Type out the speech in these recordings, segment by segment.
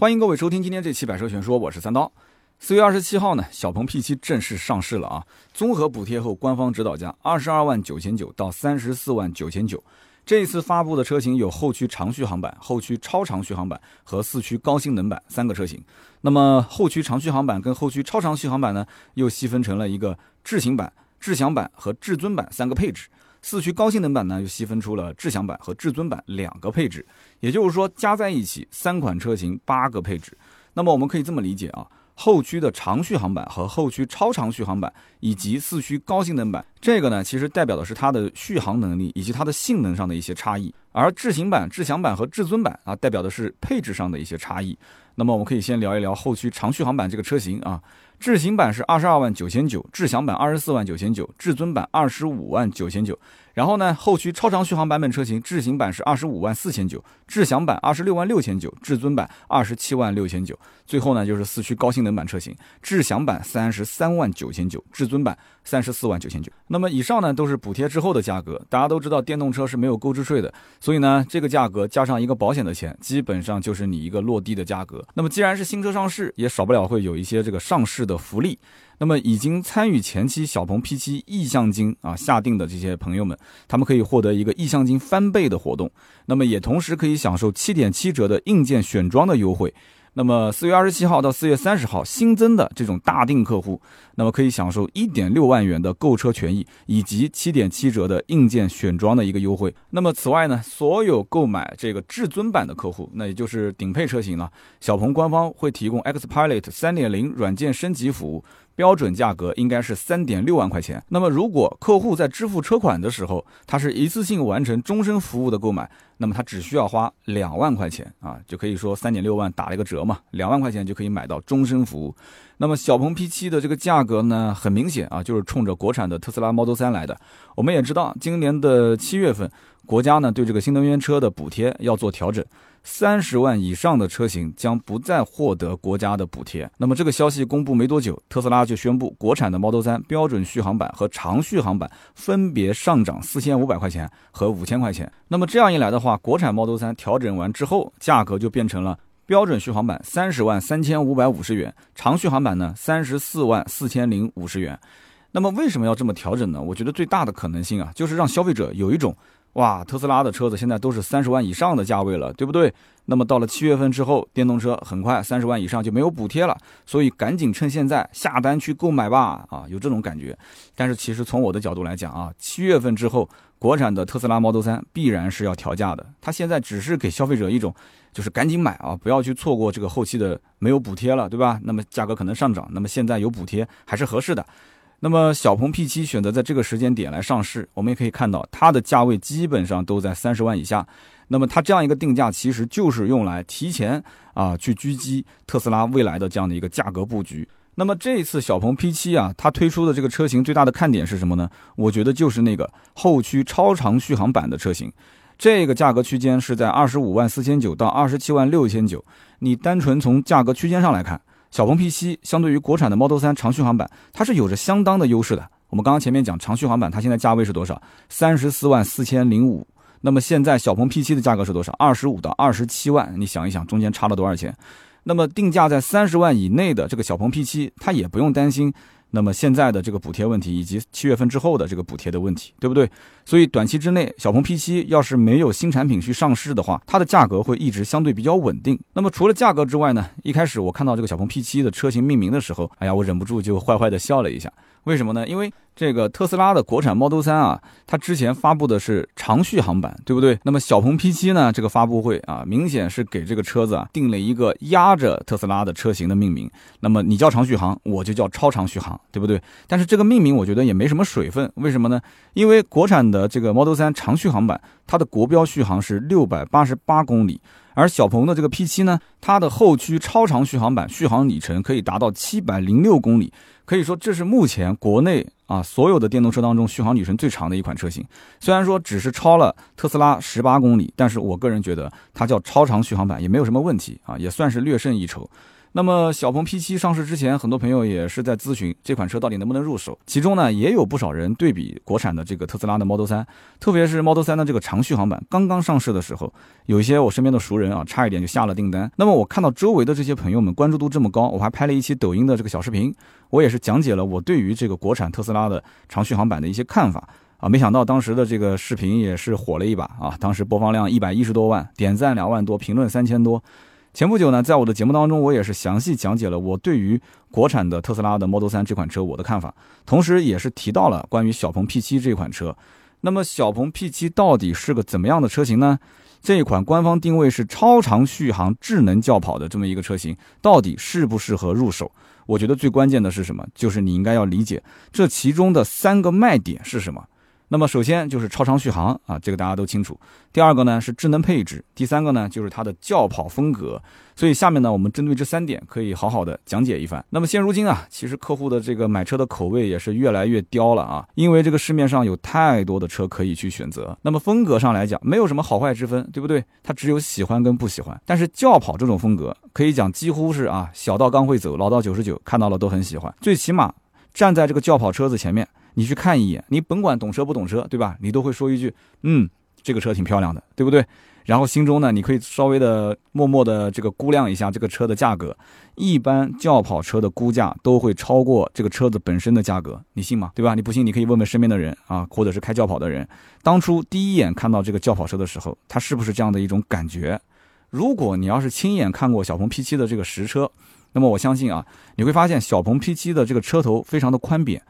欢迎各位收听今天这期《百车全说》，我是三刀。四月二十七号呢，小鹏 P7 正式上市了啊！综合补贴后，官方指导价二十二万九千九到三十四万九千九。这一次发布的车型有后驱长续航版、后驱超长续航版和四驱高性能版三个车型。那么后驱长续航版跟后驱超长续航版呢，又细分成了一个智行版、智享版和至尊版三个配置。四驱高性能版呢，又细分出了智享版和至尊版两个配置，也就是说加在一起三款车型八个配置。那么我们可以这么理解啊，后驱的长续航版和后驱超长续航版以及四驱高性能版，这个呢其实代表的是它的续航能力以及它的性能上的一些差异，而智行版、智享版和至尊版啊，代表的是配置上的一些差异。那么我们可以先聊一聊后驱长续航版这个车型啊。智行版是二十二万九千九，智享版二十四万九千九，至尊版二十五万九千九。然后呢，后驱超长续航版本车型，智行版是二十五万四千九，智享版二十六万六千九，至尊版二十七万六千九。最后呢，就是四驱高性能版车型，智享版三十三万九千九，至尊版三十四万九千九。那么以上呢，都是补贴之后的价格。大家都知道，电动车是没有购置税的，所以呢，这个价格加上一个保险的钱，基本上就是你一个落地的价格。那么既然是新车上市，也少不了会有一些这个上市的福利。那么已经参与前期小鹏 P7 意向金啊下定的这些朋友们，他们可以获得一个意向金翻倍的活动，那么也同时可以享受七点七折的硬件选装的优惠。那么四月二十七号到四月三十号新增的这种大定客户，那么可以享受一点六万元的购车权益，以及七点七折的硬件选装的一个优惠。那么此外呢，所有购买这个至尊版的客户，那也就是顶配车型了，小鹏官方会提供 Xpilot 三点零软件升级服务。标准价格应该是三点六万块钱。那么，如果客户在支付车款的时候，他是一次性完成终身服务的购买，那么它只需要花两万块钱啊，就可以说三点六万打了一个折嘛，两万块钱就可以买到终身服务。那么，小鹏 P7 的这个价格呢，很明显啊，就是冲着国产的特斯拉 Model 三来的。我们也知道，今年的七月份，国家呢对这个新能源车的补贴要做调整。三十万以上的车型将不再获得国家的补贴。那么这个消息公布没多久，特斯拉就宣布国产的 Model 3标准续航版和长续航版分别上涨四千五百块钱和五千块钱。那么这样一来的话，国产 Model 3调整完之后，价格就变成了标准续航版三十万三千五百五十元，长续航版呢三十四万四千零五十元。那么为什么要这么调整呢？我觉得最大的可能性啊，就是让消费者有一种。哇，特斯拉的车子现在都是三十万以上的价位了，对不对？那么到了七月份之后，电动车很快三十万以上就没有补贴了，所以赶紧趁现在下单去购买吧！啊，有这种感觉。但是其实从我的角度来讲啊，七月份之后，国产的特斯拉 Model 3必然是要调价的。它现在只是给消费者一种，就是赶紧买啊，不要去错过这个后期的没有补贴了，对吧？那么价格可能上涨，那么现在有补贴还是合适的。那么小鹏 P7 选择在这个时间点来上市，我们也可以看到它的价位基本上都在三十万以下。那么它这样一个定价，其实就是用来提前啊去狙击特斯拉未来的这样的一个价格布局。那么这一次小鹏 P7 啊，它推出的这个车型最大的看点是什么呢？我觉得就是那个后驱超长续航版的车型，这个价格区间是在二十五万四千九到二十七万六千九。你单纯从价格区间上来看。小鹏 P7 相对于国产的 Model 3长续航版，它是有着相当的优势的。我们刚刚前面讲长续航版，它现在价位是多少？三十四万四千零五。那么现在小鹏 P7 的价格是多少？二十五到二十七万。你想一想，中间差了多少钱？那么定价在三十万以内的这个小鹏 P7，它也不用担心。那么现在的这个补贴问题，以及七月份之后的这个补贴的问题，对不对？所以短期之内，小鹏 P7 要是没有新产品去上市的话，它的价格会一直相对比较稳定。那么除了价格之外呢？一开始我看到这个小鹏 P7 的车型命名的时候，哎呀，我忍不住就坏坏的笑了一下。为什么呢？因为这个特斯拉的国产 Model 3啊，它之前发布的是长续航版，对不对？那么小鹏 P7 呢，这个发布会啊，明显是给这个车子啊定了一个压着特斯拉的车型的命名。那么你叫长续航，我就叫超长续航，对不对？但是这个命名我觉得也没什么水分，为什么呢？因为国产的这个 Model 3长续航版，它的国标续航是六百八十八公里。而小鹏的这个 P7 呢，它的后驱超长续航版续航里程可以达到七百零六公里，可以说这是目前国内啊所有的电动车当中续航里程最长的一款车型。虽然说只是超了特斯拉十八公里，但是我个人觉得它叫超长续航版也没有什么问题啊，也算是略胜一筹。那么小鹏 P7 上市之前，很多朋友也是在咨询这款车到底能不能入手。其中呢，也有不少人对比国产的这个特斯拉的 Model 3，特别是 Model 3的这个长续航版刚刚上市的时候，有一些我身边的熟人啊，差一点就下了订单。那么我看到周围的这些朋友们关注度这么高，我还拍了一期抖音的这个小视频，我也是讲解了我对于这个国产特斯拉的长续航版的一些看法啊。没想到当时的这个视频也是火了一把啊，当时播放量一百一十多万，点赞两万多，评论三千多。前不久呢，在我的节目当中，我也是详细讲解了我对于国产的特斯拉的 Model 3这款车我的看法，同时也是提到了关于小鹏 P7 这款车。那么小鹏 P7 到底是个怎么样的车型呢？这一款官方定位是超长续航、智能轿跑的这么一个车型，到底适不适合入手？我觉得最关键的是什么？就是你应该要理解这其中的三个卖点是什么。那么首先就是超长续航啊，这个大家都清楚。第二个呢是智能配置，第三个呢就是它的轿跑风格。所以下面呢，我们针对这三点可以好好的讲解一番。那么现如今啊，其实客户的这个买车的口味也是越来越刁了啊，因为这个市面上有太多的车可以去选择。那么风格上来讲，没有什么好坏之分，对不对？它只有喜欢跟不喜欢。但是轿跑这种风格，可以讲几乎是啊，小到刚会走，老到九十九，看到了都很喜欢。最起码站在这个轿跑车子前面。你去看一眼，你甭管懂车不懂车，对吧？你都会说一句，嗯，这个车挺漂亮的，对不对？然后心中呢，你可以稍微的默默的这个估量一下这个车的价格。一般轿跑车的估价都会超过这个车子本身的价格，你信吗？对吧？你不信，你可以问问身边的人啊，或者是开轿跑的人，当初第一眼看到这个轿跑车的时候，它是不是这样的一种感觉？如果你要是亲眼看过小鹏 P7 的这个实车，那么我相信啊，你会发现小鹏 P7 的这个车头非常的宽扁。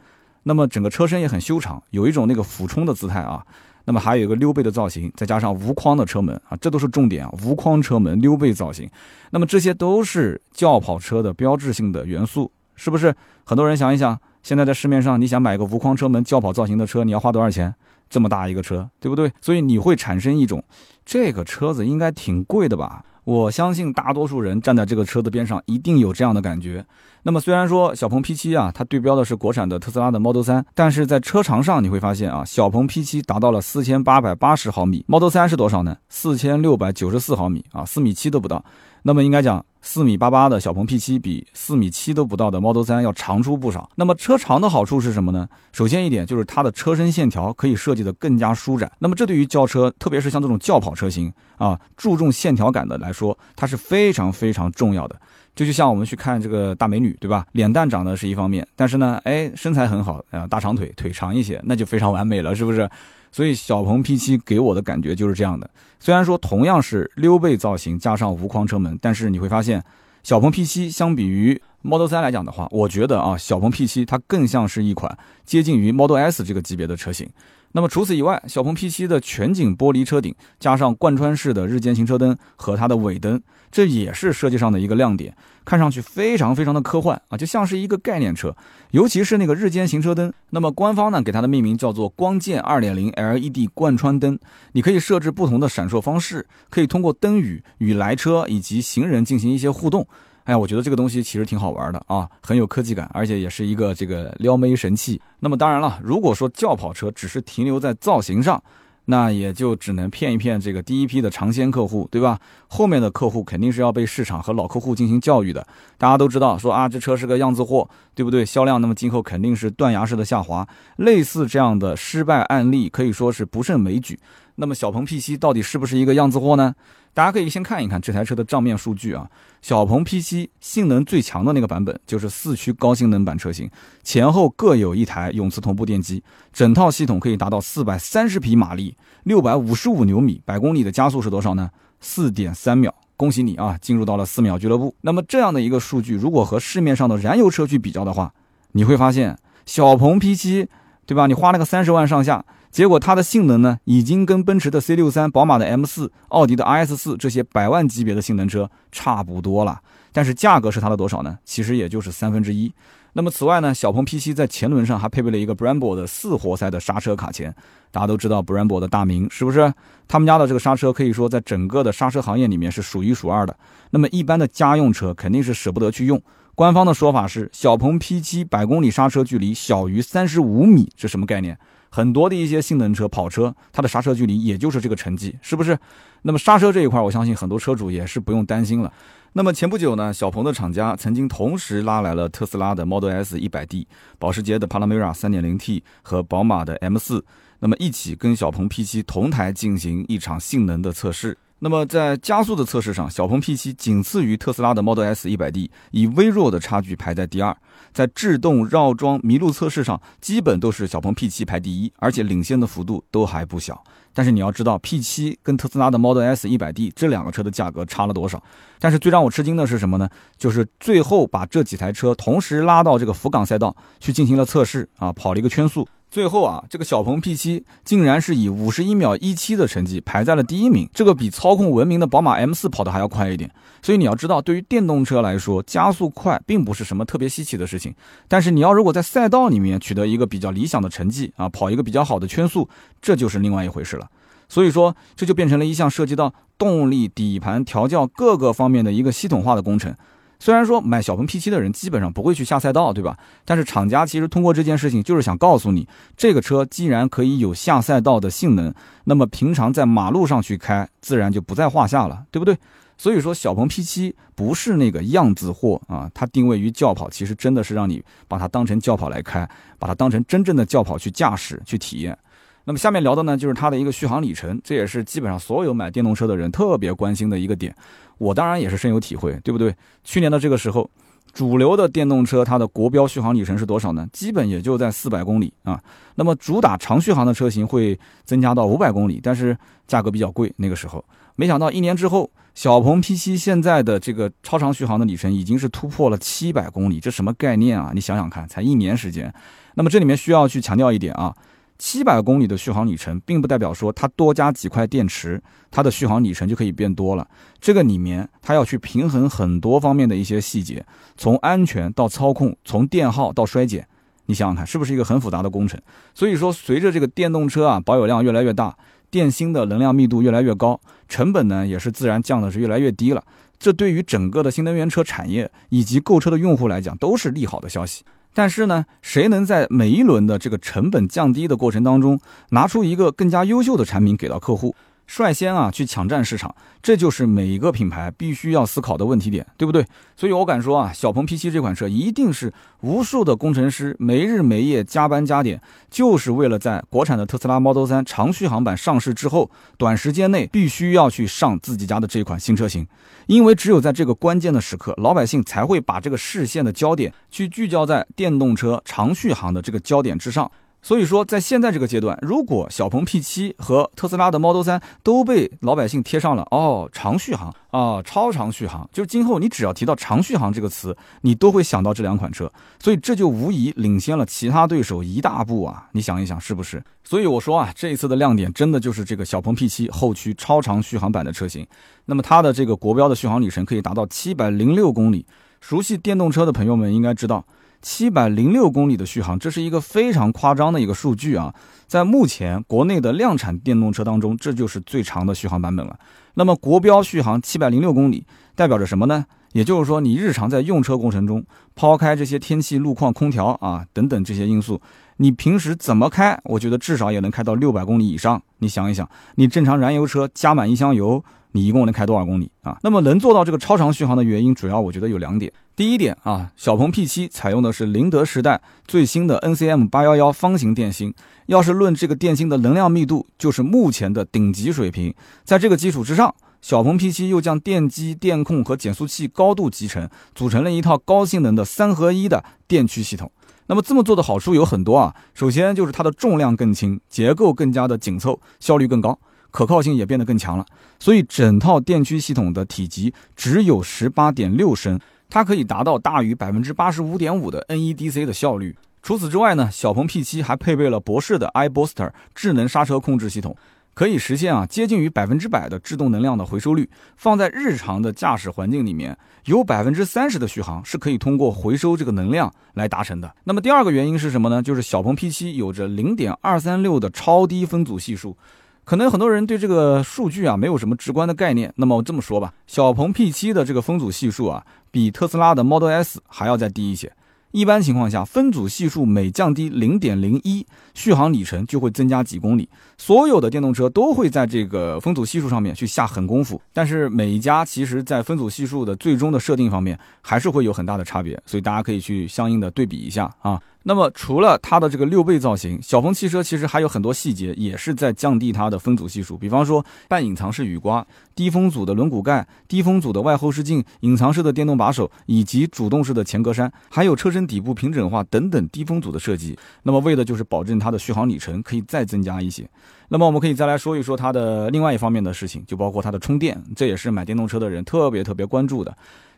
那么整个车身也很修长，有一种那个俯冲的姿态啊。那么还有一个溜背的造型，再加上无框的车门啊，这都是重点啊。无框车门、溜背造型，那么这些都是轿跑车的标志性的元素，是不是？很多人想一想，现在在市面上，你想买个无框车门、轿跑造型的车，你要花多少钱？这么大一个车，对不对？所以你会产生一种，这个车子应该挺贵的吧？我相信大多数人站在这个车子边上，一定有这样的感觉。那么虽然说小鹏 P7 啊，它对标的是国产的特斯拉的 Model 3，但是在车长上你会发现啊，小鹏 P7 达到了四千八百八十毫米，Model 3是多少呢？四千六百九十四毫米啊，四米七都不到。那么应该讲。四米八八的小鹏 P7 比四米七都不到的 Model 3要长出不少。那么车长的好处是什么呢？首先一点就是它的车身线条可以设计的更加舒展。那么这对于轿车，特别是像这种轿跑车型啊，注重线条感的来说，它是非常非常重要的。这就像我们去看这个大美女，对吧？脸蛋长得是一方面，但是呢，哎，身材很好啊，大长腿，腿长一些，那就非常完美了，是不是？所以小鹏 P7 给我的感觉就是这样的。虽然说同样是溜背造型加上无框车门，但是你会发现，小鹏 P7 相比于 Model 3来讲的话，我觉得啊，小鹏 P7 它更像是一款接近于 Model S 这个级别的车型。那么除此以外，小鹏 P7 的全景玻璃车顶加上贯穿式的日间行车灯和它的尾灯，这也是设计上的一个亮点，看上去非常非常的科幻啊，就像是一个概念车。尤其是那个日间行车灯，那么官方呢给它的命名叫做光剑2.0 LED 贯穿灯，你可以设置不同的闪烁方式，可以通过灯语与来车以及行人进行一些互动。哎呀，我觉得这个东西其实挺好玩的啊，很有科技感，而且也是一个这个撩妹神器。那么当然了，如果说轿跑车只是停留在造型上，那也就只能骗一骗这个第一批的尝鲜客户，对吧？后面的客户肯定是要被市场和老客户进行教育的。大家都知道，说啊，这车是个样子货，对不对？销量那么今后肯定是断崖式的下滑。类似这样的失败案例可以说是不胜枚举。那么小鹏 P7 到底是不是一个样子货呢？大家可以先看一看这台车的账面数据啊。小鹏 P7 性能最强的那个版本就是四驱高性能版车型，前后各有一台永磁同步电机，整套系统可以达到四百三十匹马力，六百五十五牛米，百公里的加速是多少呢？四点三秒。恭喜你啊，进入到了四秒俱乐部。那么这样的一个数据，如果和市面上的燃油车去比较的话，你会发现小鹏 P7，对吧？你花了个三十万上下。结果它的性能呢，已经跟奔驰的 C 六三、宝马的 M 四、奥迪的 RS 四这些百万级别的性能车差不多了。但是价格是它的多少呢？其实也就是三分之一。那么此外呢，小鹏 P7 在前轮上还配备了一个 Brembo 的四活塞的刹车卡钳。大家都知道 Brembo 的大名，是不是？他们家的这个刹车可以说在整个的刹车行业里面是数一数二的。那么一般的家用车肯定是舍不得去用。官方的说法是，小鹏 P7 百公里刹车距离小于三十五米，是什么概念？很多的一些性能车、跑车，它的刹车距离也就是这个成绩，是不是？那么刹车这一块，我相信很多车主也是不用担心了。那么前不久呢，小鹏的厂家曾经同时拉来了特斯拉的 Model S 100D、保时捷的 Panamera 3.0T 和宝马的 M4，那么一起跟小鹏 P7 同台进行一场性能的测试。那么在加速的测试上，小鹏 P7 仅次于特斯拉的 Model S 100D，以微弱的差距排在第二。在制动绕桩麋鹿测试上，基本都是小鹏 P7 排第一，而且领先的幅度都还不小。但是你要知道，P7 跟特斯拉的 Model S 100D 这两个车的价格差了多少？但是最让我吃惊的是什么呢？就是最后把这几台车同时拉到这个福冈赛道去进行了测试啊，跑了一个圈速。最后啊，这个小鹏 P7 竟然是以五十一秒一七的成绩排在了第一名，这个比操控闻名的宝马 M4 跑的还要快一点。所以你要知道，对于电动车来说，加速快并不是什么特别稀奇的事情。但是你要如果在赛道里面取得一个比较理想的成绩啊，跑一个比较好的圈速，这就是另外一回事了。所以说，这就变成了一项涉及到动力、底盘调教各个方面的一个系统化的工程。虽然说买小鹏 P7 的人基本上不会去下赛道，对吧？但是厂家其实通过这件事情就是想告诉你，这个车既然可以有下赛道的性能，那么平常在马路上去开，自然就不在话下了，对不对？所以说，小鹏 P7 不是那个样子货啊，它定位于轿跑，其实真的是让你把它当成轿跑来开，把它当成真正的轿跑去驾驶、去体验。那么下面聊的呢，就是它的一个续航里程，这也是基本上所有买电动车的人特别关心的一个点。我当然也是深有体会，对不对？去年的这个时候，主流的电动车它的国标续航里程是多少呢？基本也就在四百公里啊。那么主打长续航的车型会增加到五百公里，但是价格比较贵。那个时候，没想到一年之后，小鹏 P7 现在的这个超长续航的里程已经是突破了七百公里，这什么概念啊？你想想看，才一年时间。那么这里面需要去强调一点啊。七百公里的续航里程，并不代表说它多加几块电池，它的续航里程就可以变多了。这个里面它要去平衡很多方面的一些细节，从安全到操控，从电耗到衰减，你想想看，是不是一个很复杂的工程？所以说，随着这个电动车啊保有量越来越大，电芯的能量密度越来越高，成本呢也是自然降的是越来越低了。这对于整个的新能源车产业以及购车的用户来讲，都是利好的消息。但是呢，谁能在每一轮的这个成本降低的过程当中，拿出一个更加优秀的产品给到客户？率先啊去抢占市场，这就是每一个品牌必须要思考的问题点，对不对？所以我敢说啊，小鹏 P7 这款车一定是无数的工程师没日没夜加班加点，就是为了在国产的特斯拉 Model 3长续航版上市之后，短时间内必须要去上自己家的这款新车型，因为只有在这个关键的时刻，老百姓才会把这个视线的焦点去聚焦在电动车长续航的这个焦点之上。所以说，在现在这个阶段，如果小鹏 P7 和特斯拉的 Model 3都被老百姓贴上了哦长续航啊超长续航，就是今后你只要提到长续航这个词，你都会想到这两款车，所以这就无疑领先了其他对手一大步啊！你想一想是不是？所以我说啊，这一次的亮点真的就是这个小鹏 P7 后驱超长续航版的车型，那么它的这个国标的续航里程可以达到七百零六公里。熟悉电动车的朋友们应该知道。七百零六公里的续航，这是一个非常夸张的一个数据啊！在目前国内的量产电动车当中，这就是最长的续航版本了。那么国标续航七百零六公里，代表着什么呢？也就是说，你日常在用车过程中，抛开这些天气、路况、空调啊等等这些因素，你平时怎么开？我觉得至少也能开到六百公里以上。你想一想，你正常燃油车加满一箱油。你一共能开多少公里啊？那么能做到这个超长续航的原因，主要我觉得有两点。第一点啊，小鹏 P7 采用的是宁德时代最新的 NCM 八幺幺方形电芯，要是论这个电芯的能量密度，就是目前的顶级水平。在这个基础之上，小鹏 P7 又将电机、电控和减速器高度集成，组成了一套高性能的三合一的电驱系统。那么这么做的好处有很多啊，首先就是它的重量更轻，结构更加的紧凑，效率更高。可靠性也变得更强了，所以整套电驱系统的体积只有十八点六升，它可以达到大于百分之八十五点五的 NEDC 的效率。除此之外呢，小鹏 P7 还配备了博世的 iBooster 智能刹车控制系统，可以实现啊接近于百分之百的制动能量的回收率。放在日常的驾驶环境里面，有百分之三十的续航是可以通过回收这个能量来达成的。那么第二个原因是什么呢？就是小鹏 P7 有着零点二三六的超低分组系数。可能很多人对这个数据啊没有什么直观的概念。那么我这么说吧，小鹏 P7 的这个风阻系数啊，比特斯拉的 Model S 还要再低一些。一般情况下，分组系数每降低零点零一，续航里程就会增加几公里。所有的电动车都会在这个分组系数上面去下狠功夫，但是每一家其实在分组系数的最终的设定方面还是会有很大的差别，所以大家可以去相应的对比一下啊。那么除了它的这个六倍造型，小鹏汽车其实还有很多细节也是在降低它的分组系数，比方说半隐藏式雨刮、低风阻的轮毂盖、低风阻的外后视镜、隐藏式的电动把手以及主动式的前格栅，还有车身底部平整化等等低风阻的设计。那么为的就是保证它的续航里程可以再增加一些。那么我们可以再来说一说它的另外一方面的事情，就包括它的充电，这也是买电动车的人特别特别关注的。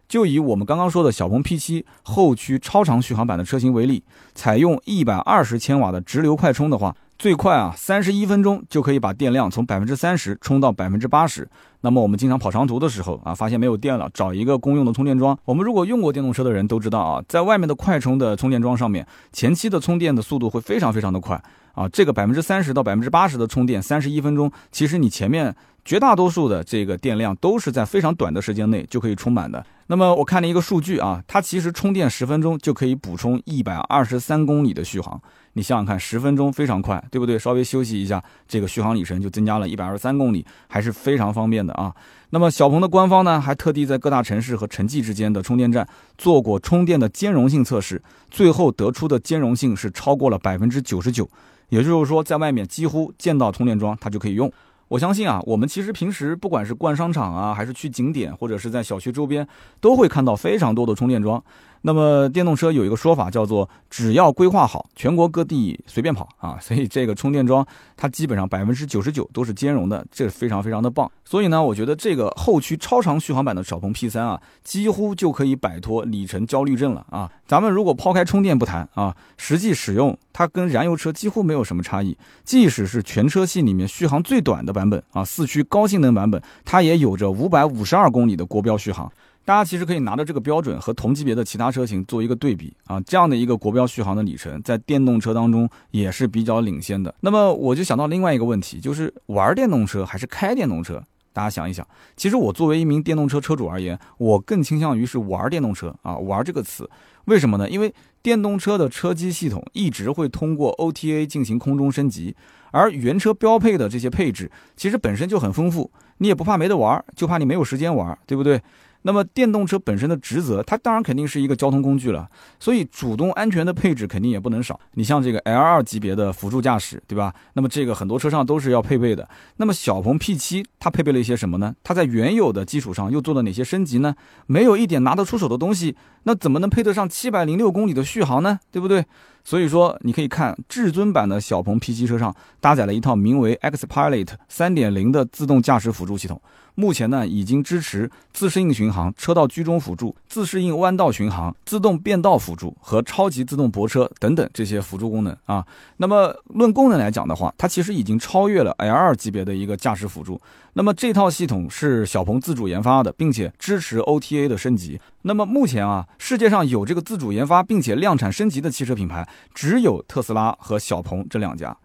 就以我们刚刚说的小鹏 P7 后驱超长续航版的车型为例，采用一百二十千瓦的直流快充的话，最快啊三十一分钟就可以把电量从百分之三十充到百分之八十。那么我们经常跑长途的时候啊，发现没有电了，找一个公用的充电桩。我们如果用过电动车的人都知道啊，在外面的快充的充电桩上面，前期的充电的速度会非常非常的快啊，这个百分之三十到百分之八十的充电，三十一分钟，其实你前面绝大多数的这个电量都是在非常短的时间内就可以充满的。那么我看了一个数据啊，它其实充电十分钟就可以补充一百二十三公里的续航。你想想看，十分钟非常快，对不对？稍微休息一下，这个续航里程就增加了一百二十三公里，还是非常方便的啊。那么小鹏的官方呢，还特地在各大城市和城际之间的充电站做过充电的兼容性测试，最后得出的兼容性是超过了百分之九十九，也就是说，在外面几乎见到充电桩它就可以用。我相信啊，我们其实平时不管是逛商场啊，还是去景点，或者是在小区周边，都会看到非常多的充电桩。那么电动车有一个说法叫做“只要规划好，全国各地随便跑”啊，所以这个充电桩它基本上百分之九十九都是兼容的，这是非常非常的棒。所以呢，我觉得这个后驱超长续航版的小鹏 P3 啊，几乎就可以摆脱里程焦虑症了啊。咱们如果抛开充电不谈啊，实际使用它跟燃油车几乎没有什么差异。即使是全车系里面续航最短的版本啊，四驱高性能版本，它也有着五百五十二公里的国标续航。大家其实可以拿着这个标准和同级别的其他车型做一个对比啊，这样的一个国标续航的里程，在电动车当中也是比较领先的。那么我就想到另外一个问题，就是玩电动车还是开电动车？大家想一想，其实我作为一名电动车车主而言，我更倾向于是玩电动车啊，玩这个词，为什么呢？因为电动车的车机系统一直会通过 OTA 进行空中升级，而原车标配的这些配置其实本身就很丰富，你也不怕没得玩，就怕你没有时间玩，对不对？那么电动车本身的职责，它当然肯定是一个交通工具了，所以主动安全的配置肯定也不能少。你像这个 L2 级别的辅助驾驶，对吧？那么这个很多车上都是要配备的。那么小鹏 P7 它配备了一些什么呢？它在原有的基础上又做了哪些升级呢？没有一点拿得出手的东西，那怎么能配得上七百零六公里的续航呢？对不对？所以说，你可以看至尊版的小鹏 P7 车上搭载了一套名为 X Pilot 3.0的自动驾驶辅助系统。目前呢，已经支持自适应巡航、车道居中辅助、自适应弯道巡航、自动变道辅助和超级自动泊车等等这些辅助功能啊。那么论功能来讲的话，它其实已经超越了 L2 级别的一个驾驶辅助。那么这套系统是小鹏自主研发的，并且支持 OTA 的升级。那么目前啊，世界上有这个自主研发并且量产升级的汽车品牌，只有特斯拉和小鹏这两家。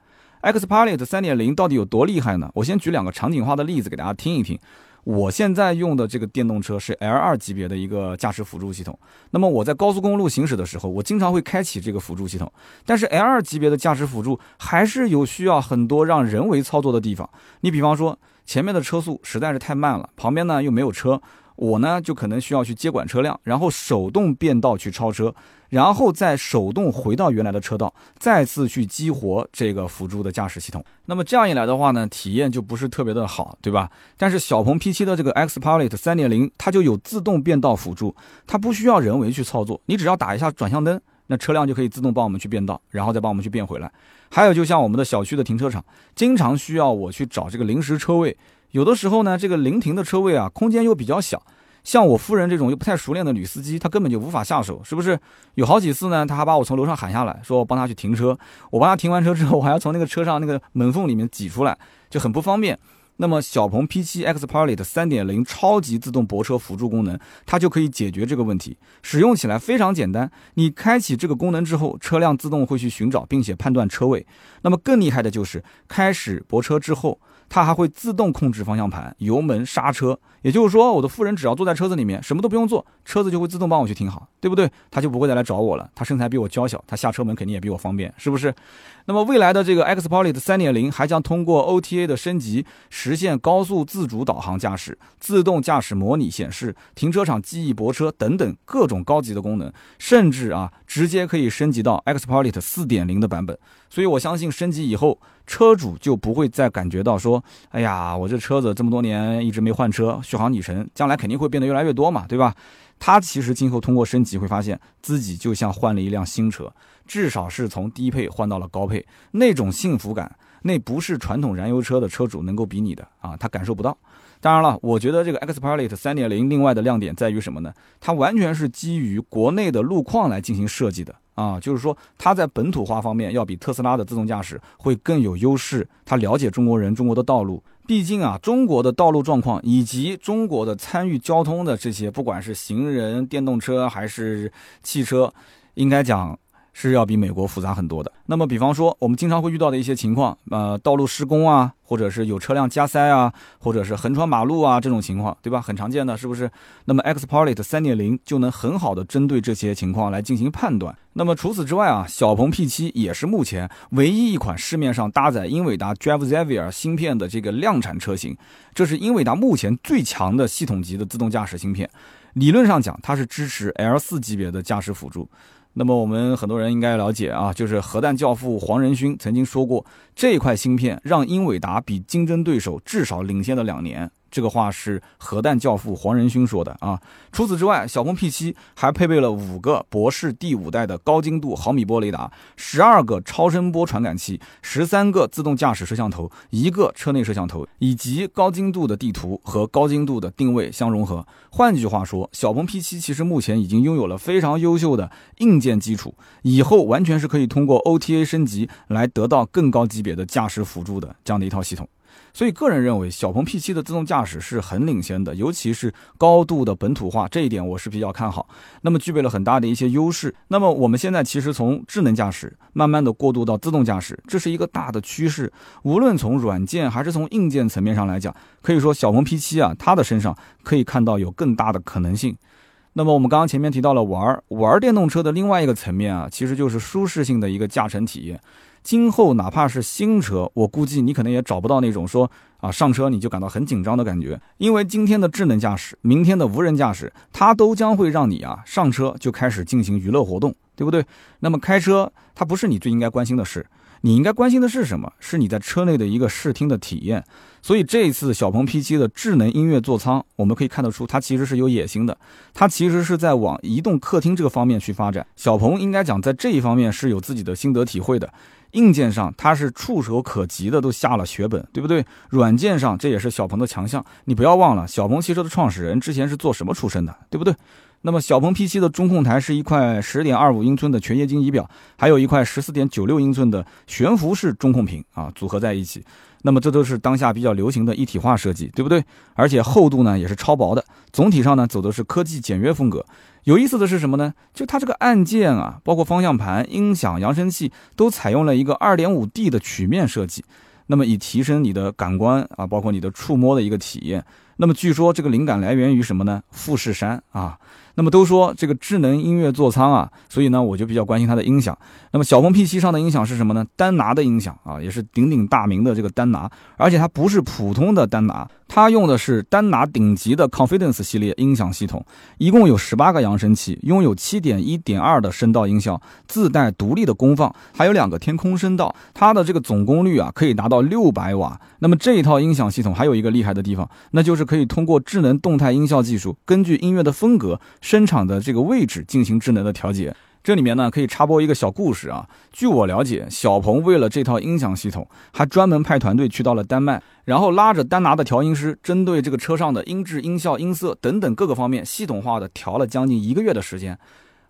Xpilot 三点零到底有多厉害呢？我先举两个场景化的例子给大家听一听。我现在用的这个电动车是 L 二级别的一个驾驶辅助系统。那么我在高速公路行驶的时候，我经常会开启这个辅助系统。但是 L 二级别的驾驶辅助还是有需要很多让人为操作的地方。你比方说，前面的车速实在是太慢了，旁边呢又没有车。我呢，就可能需要去接管车辆，然后手动变道去超车，然后再手动回到原来的车道，再次去激活这个辅助的驾驶系统。那么这样一来的话呢，体验就不是特别的好，对吧？但是小鹏 P7 的这个 Xpilot 3.0，它就有自动变道辅助，它不需要人为去操作，你只要打一下转向灯，那车辆就可以自动帮我们去变道，然后再帮我们去变回来。还有，就像我们的小区的停车场，经常需要我去找这个临时车位。有的时候呢，这个临停的车位啊，空间又比较小，像我夫人这种又不太熟练的女司机，她根本就无法下手，是不是？有好几次呢，她还把我从楼上喊下来，说我帮她去停车。我帮她停完车之后，我还要从那个车上那个门缝里面挤出来，就很不方便。那么小鹏 P7 Xpilot 3.0超级自动泊车辅助功能，它就可以解决这个问题，使用起来非常简单。你开启这个功能之后，车辆自动会去寻找并且判断车位。那么更厉害的就是开始泊车之后。它还会自动控制方向盘、油门、刹车。也就是说，我的夫人只要坐在车子里面，什么都不用做，车子就会自动帮我去停好，对不对？他就不会再来找我了。他身材比我娇小，他下车门肯定也比我方便，是不是？那么未来的这个 XPilot 3.0还将通过 OTA 的升级，实现高速自主导航驾驶、自动驾驶模拟显示、停车场记忆泊车等等各种高级的功能，甚至啊，直接可以升级到 XPilot 4.0的版本。所以我相信升级以后，车主就不会再感觉到说，哎呀，我这车子这么多年一直没换车，续航里程将来肯定会变得越来越多嘛，对吧？他其实今后通过升级会发现自己就像换了一辆新车，至少是从低配换到了高配，那种幸福感，那不是传统燃油车的车主能够比拟的啊，他感受不到。当然了，我觉得这个 XPilot 3.0另外的亮点在于什么呢？它完全是基于国内的路况来进行设计的。啊，就是说它在本土化方面要比特斯拉的自动驾驶会更有优势。它了解中国人、中国的道路，毕竟啊，中国的道路状况以及中国的参与交通的这些，不管是行人、电动车还是汽车，应该讲。是要比美国复杂很多的。那么，比方说我们经常会遇到的一些情况，呃，道路施工啊，或者是有车辆加塞啊，或者是横穿马路啊这种情况，对吧？很常见的，是不是？那么，XPilot 3.0就能很好的针对这些情况来进行判断。那么除此之外啊，小鹏 P7 也是目前唯一一款市面上搭载英伟达 Drive Xavier 芯片的这个量产车型。这是英伟达目前最强的系统级的自动驾驶芯片。理论上讲，它是支持 L4 级别的驾驶辅助。那么我们很多人应该了解啊，就是核弹教父黄仁勋曾经说过，这块芯片让英伟达比竞争对手至少领先了两年。这个话是核弹教父黄仁勋说的啊。除此之外，小鹏 P7 还配备了五个博世第五代的高精度毫米波雷达，十二个超声波传感器，十三个自动驾驶摄像头，一个车内摄像头，以及高精度的地图和高精度的定位相融合。换句话说，小鹏 P7 其实目前已经拥有了非常优秀的硬件基础，以后完全是可以通过 OTA 升级来得到更高级别的驾驶辅助的这样的一套系统。所以，个人认为小鹏 P7 的自动驾驶是很领先的，尤其是高度的本土化这一点，我是比较看好。那么，具备了很大的一些优势。那么，我们现在其实从智能驾驶慢慢的过渡到自动驾驶，这是一个大的趋势。无论从软件还是从硬件层面上来讲，可以说小鹏 P7 啊，它的身上可以看到有更大的可能性。那么，我们刚刚前面提到了玩玩电动车的另外一个层面啊，其实就是舒适性的一个驾乘体验。今后哪怕是新车，我估计你可能也找不到那种说啊上车你就感到很紧张的感觉，因为今天的智能驾驶，明天的无人驾驶，它都将会让你啊上车就开始进行娱乐活动，对不对？那么开车它不是你最应该关心的事，你应该关心的是什么？是你在车内的一个视听的体验。所以这一次小鹏 P7 的智能音乐座舱，我们可以看得出它其实是有野心的，它其实是在往移动客厅这个方面去发展。小鹏应该讲在这一方面是有自己的心得体会的。硬件上它是触手可及的，都下了血本，对不对？软件上这也是小鹏的强项。你不要忘了，小鹏汽车的创始人之前是做什么出身的，对不对？那么小鹏 P7 的中控台是一块十点二五英寸的全液晶仪表，还有一块十四点九六英寸的悬浮式中控屏啊，组合在一起。那么这都是当下比较流行的一体化设计，对不对？而且厚度呢也是超薄的，总体上呢走的是科技简约风格。有意思的是什么呢？就它这个按键啊，包括方向盘、音响、扬声器，都采用了一个二点五 D 的曲面设计，那么以提升你的感官啊，包括你的触摸的一个体验。那么据说这个灵感来源于什么呢？富士山啊。那么都说这个智能音乐座舱啊，所以呢，我就比较关心它的音响。那么小鹏 P7 上的音响是什么呢？丹拿的音响啊，也是鼎鼎大名的这个丹拿，而且它不是普通的丹拿，它用的是丹拿顶级的 Confidence 系列音响系统，一共有十八个扬声器，拥有七点一点二的声道音效，自带独立的功放，还有两个天空声道，它的这个总功率啊可以达到六百瓦。那么这一套音响系统还有一个厉害的地方，那就是可以通过智能动态音效技术，根据音乐的风格。声场的这个位置进行智能的调节，这里面呢可以插播一个小故事啊。据我了解，小鹏为了这套音响系统，还专门派团队去到了丹麦，然后拉着丹拿的调音师，针对这个车上的音质、音效、音色等等各个方面，系统化的调了将近一个月的时间。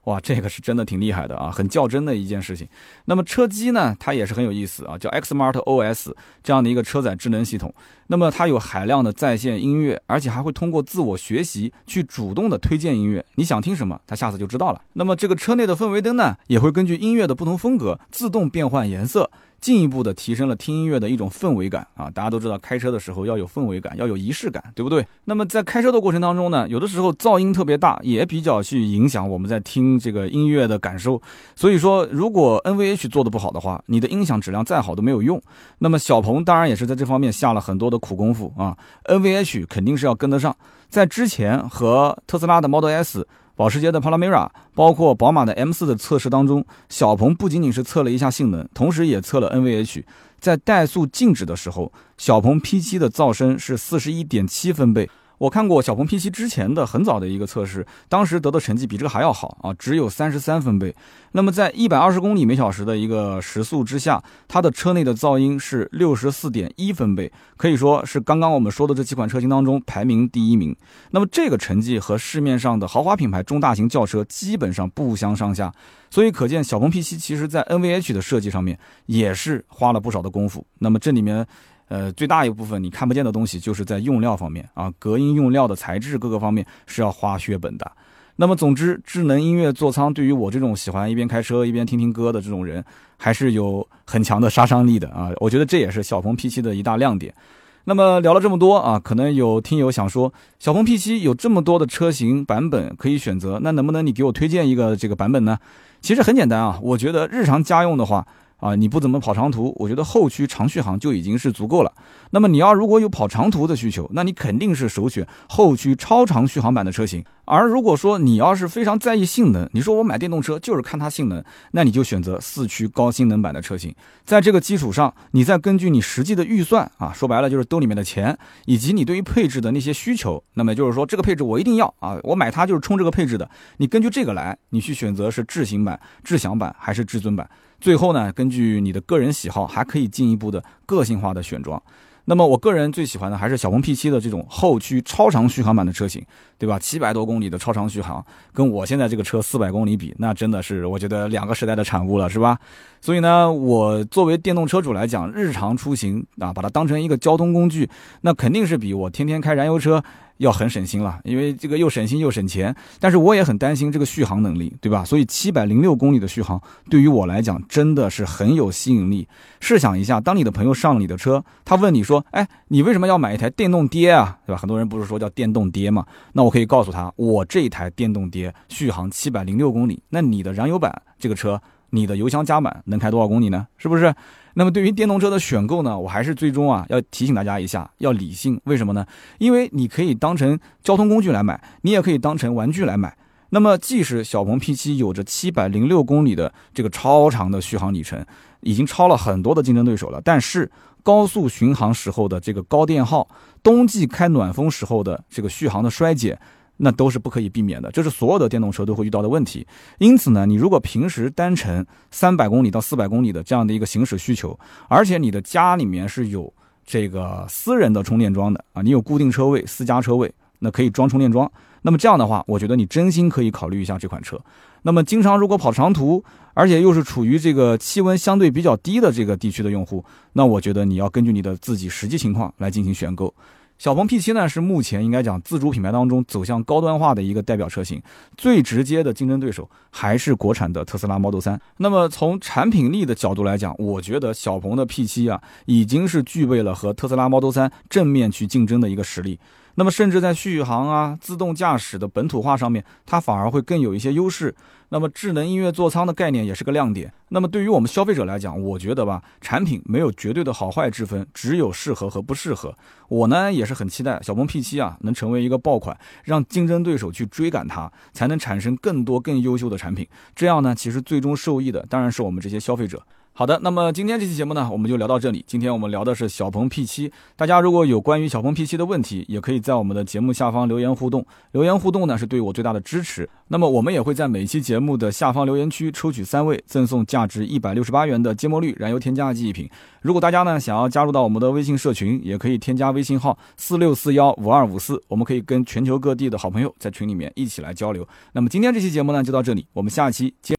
哇，这个是真的挺厉害的啊，很较真的一件事情。那么车机呢，它也是很有意思啊，叫 Xmart OS 这样的一个车载智能系统。那么它有海量的在线音乐，而且还会通过自我学习去主动的推荐音乐。你想听什么，它下次就知道了。那么这个车内的氛围灯呢，也会根据音乐的不同风格自动变换颜色。进一步的提升了听音乐的一种氛围感啊！大家都知道，开车的时候要有氛围感，要有仪式感，对不对？那么在开车的过程当中呢，有的时候噪音特别大，也比较去影响我们在听这个音乐的感受。所以说，如果 NVH 做的不好的话，你的音响质量再好都没有用。那么小鹏当然也是在这方面下了很多的苦功夫啊，NVH 肯定是要跟得上。在之前和特斯拉的 Model S。保时捷的 Panamera，包括宝马的 M4 的测试当中，小鹏不仅仅是测了一下性能，同时也测了 NVH。在怠速静止的时候，小鹏 P7 的噪声是四十一点七分贝。我看过小鹏 P7 之前的很早的一个测试，当时得的成绩比这个还要好啊，只有三十三分贝。那么在一百二十公里每小时的一个时速之下，它的车内的噪音是六十四点一分贝，可以说是刚刚我们说的这几款车型当中排名第一名。那么这个成绩和市面上的豪华品牌中大型轿车基本上不相上下，所以可见小鹏 P7 其实在 NVH 的设计上面也是花了不少的功夫。那么这里面。呃，最大一部分你看不见的东西，就是在用料方面啊，隔音用料的材质各个方面是要花血本的。那么，总之，智能音乐座舱对于我这种喜欢一边开车一边听听歌的这种人，还是有很强的杀伤力的啊。我觉得这也是小鹏 P7 的一大亮点。那么聊了这么多啊，可能有听友想说，小鹏 P7 有这么多的车型版本可以选择，那能不能你给我推荐一个这个版本呢？其实很简单啊，我觉得日常家用的话。啊，你不怎么跑长途，我觉得后驱长续航就已经是足够了。那么你要如果有跑长途的需求，那你肯定是首选后驱超长续航版的车型。而如果说你要是非常在意性能，你说我买电动车就是看它性能，那你就选择四驱高性能版的车型。在这个基础上，你再根据你实际的预算啊，说白了就是兜里面的钱，以及你对于配置的那些需求，那么就是说这个配置我一定要啊，我买它就是冲这个配置的。你根据这个来，你去选择是智行版、智享版还是至尊版。最后呢，根据你的个人喜好，还可以进一步的个性化的选装。那么我个人最喜欢的还是小鹏 P7 的这种后驱超长续航版的车型，对吧？七百多公里的超长续航，跟我现在这个车四百公里比，那真的是我觉得两个时代的产物了，是吧？所以呢，我作为电动车主来讲，日常出行啊，把它当成一个交通工具，那肯定是比我天天开燃油车。要很省心了，因为这个又省心又省钱，但是我也很担心这个续航能力，对吧？所以七百零六公里的续航对于我来讲真的是很有吸引力。试想一下，当你的朋友上了你的车，他问你说：“哎，你为什么要买一台电动爹啊？”对吧？很多人不是说叫电动爹嘛？那我可以告诉他，我这台电动爹续航七百零六公里，那你的燃油版这个车，你的油箱加满能开多少公里呢？是不是？那么对于电动车的选购呢，我还是最终啊要提醒大家一下，要理性。为什么呢？因为你可以当成交通工具来买，你也可以当成玩具来买。那么即使小鹏 P7 有着七百零六公里的这个超长的续航里程，已经超了很多的竞争对手了，但是高速巡航时候的这个高电耗，冬季开暖风时候的这个续航的衰减。那都是不可以避免的，这是所有的电动车都会遇到的问题。因此呢，你如果平时单程三百公里到四百公里的这样的一个行驶需求，而且你的家里面是有这个私人的充电桩的啊，你有固定车位、私家车位，那可以装充电桩。那么这样的话，我觉得你真心可以考虑一下这款车。那么经常如果跑长途，而且又是处于这个气温相对比较低的这个地区的用户，那我觉得你要根据你的自己实际情况来进行选购。小鹏 P7 呢是目前应该讲自主品牌当中走向高端化的一个代表车型，最直接的竞争对手还是国产的特斯拉 Model 3。那么从产品力的角度来讲，我觉得小鹏的 P7 啊已经是具备了和特斯拉 Model 3正面去竞争的一个实力。那么甚至在续航啊、自动驾驶的本土化上面，它反而会更有一些优势。那么智能音乐座舱的概念也是个亮点。那么对于我们消费者来讲，我觉得吧，产品没有绝对的好坏之分，只有适合和不适合。我呢也是很期待小鹏 P7 啊能成为一个爆款，让竞争对手去追赶它，才能产生更多更优秀的产品。这样呢，其实最终受益的当然是我们这些消费者。好的，那么今天这期节目呢，我们就聊到这里。今天我们聊的是小鹏 P7，大家如果有关于小鹏 P7 的问题，也可以在我们的节目下方留言互动。留言互动呢，是对我最大的支持。那么我们也会在每期节目的下方留言区抽取三位，赠送价值一百六十八元的芥末绿燃油添加剂一瓶。如果大家呢想要加入到我们的微信社群，也可以添加微信号四六四幺五二五四，我们可以跟全球各地的好朋友在群里面一起来交流。那么今天这期节目呢就到这里，我们下期见。